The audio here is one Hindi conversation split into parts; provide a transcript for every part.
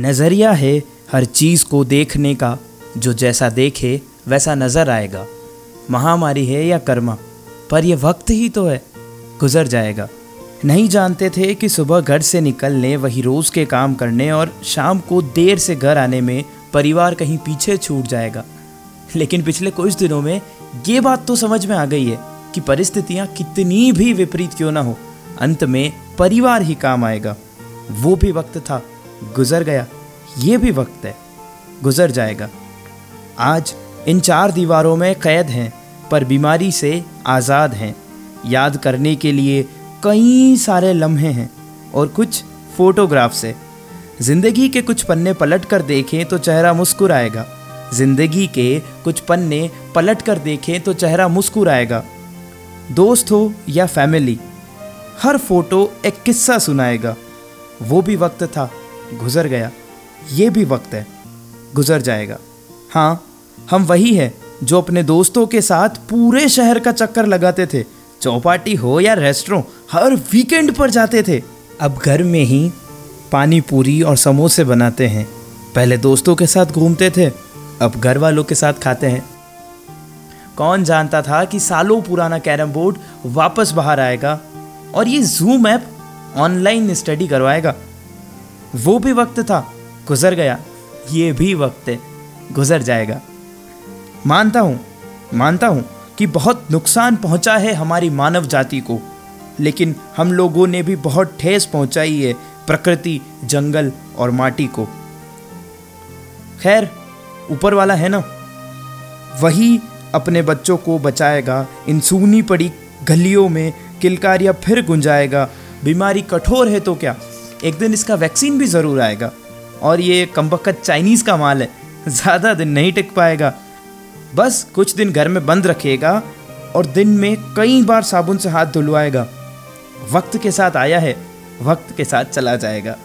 नज़रिया है हर चीज़ को देखने का, जो जैसा देखे, वैसा नज़र आएगा। महामारी है या कर्मा, पर यह वक्त ही तो है, गुजर जाएगा। नहीं जानते थे कि सुबह घर से निकलने, वही रोज़ के काम करने और शाम को देर से घर आने में परिवार कहीं पीछे छूट जाएगा। लेकिन पिछले कुछ दिनों में ये बात तो समझ में आ गई है कि परिस्थितियाँ कितनी भी विपरीत क्यों ना हो, अंत में परिवार ही काम आएगा। वो भी वक्त था गुजर गया। ये भी वक्त है। गुजर जाएगा। आज इन चार दीवारों में कैद हैं, पर बीमारी से आज़ाद हैं। याद करने के लिए कई सारे लम्हे हैं और कुछ फोटोग्राफ्स है। ज़िंदगी के कुछ पन्ने पलट कर देखें तो चेहरा मुस्कुराएगा। ज़िंदगी के कुछ पन्ने पलट कर देखें तो चेहरा मुस्कुराएगा। दोस्त हो या फैमिली, हर फ़ोटो एक किस्सा सुनाएगा। वो भी वक्त था। गुजर गया। ये भी वक्त है। गुजर जाएगा। हाँ हम वही है जो अपने दोस्तों के साथ पूरे शहर का चक्कर लगाते थे। चौपाटी हो या रेस्टोरों, हर वीकेंड पर जाते थे। अब घर में ही पानी पूरी और समोसे बनाते हैं। पहले दोस्तों के साथ घूमते थे, अब घर वालों के साथ खाते हैं। कौन जानता था कि सालों पुराना कैरम बोर्ड वापस बाहर आएगा और ये जूम ऐप ऑनलाइन स्टडी करवाएगा? वो भी वक्त था, गुजर गया, ये भी वक्त है, गुजर जाएगा। मानता हूँ मानता हूँ कि बहुत नुकसान पहुँचा है हमारी मानव जाति को, लेकिन हम लोगों ने भी बहुत ठेस पहुँचाई है प्रकृति, जंगल और माटी को। खैर, ऊपर वाला है ना? वही अपने बच्चों को बचाएगा, इन सूनी पड़ी गलियों में किलकारिया फिर गुंजाएगा, बीमारी कठोर है तो क्या? एक दिन इसका वैक्सीन भी ज़रूर आएगा। और ये कमबख्त चाइनीज़ का माल है। ज़्यादा दिन नहीं टिक पाएगा। बस कुछ दिन घर में बंद रखेगा और दिन में कई बार साबुन से हाथ धुलवाएगा। वक्त के साथ आया है, वक्त के साथ चला जाएगा।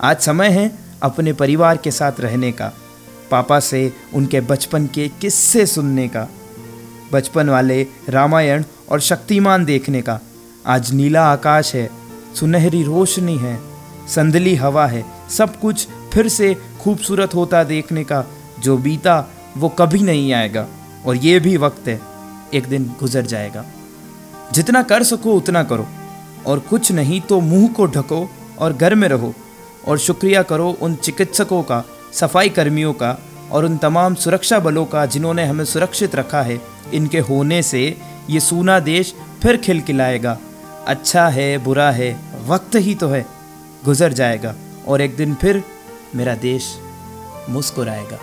आज समय है अपने परिवार के साथ रहने का, पापा से उनके बचपन के किस्से सुनने का, बचपन वाले रामायण और शक्तिमान देखने का। आज नीला आकाश है सुनहरी रोशनी है, संदली हवा है, सब कुछ फिर से खूबसूरत होता देखने का, जो बीता, वो कभी नहीं आएगा, और ये भी वक्त है, एक दिन गुजर जाएगा। जितना कर सको, उतना करो, और कुछ नहीं तो मुँह को ढको और घर में रहो, और शुक्रिया करो उन चिकित्सकों का सफ़ाई कर्मियों का, और उन तमाम सुरक्षा बलों का, जिन्होंने हमें सुरक्षित रखा है। इनके होने से ये सूना देश फिर खिलखिलाएगा। अच्छा है, बुरा है, वक्त ही तो है, गुजर जाएगा और एक दिन फिर मेरा देश मुस्कुराएगा।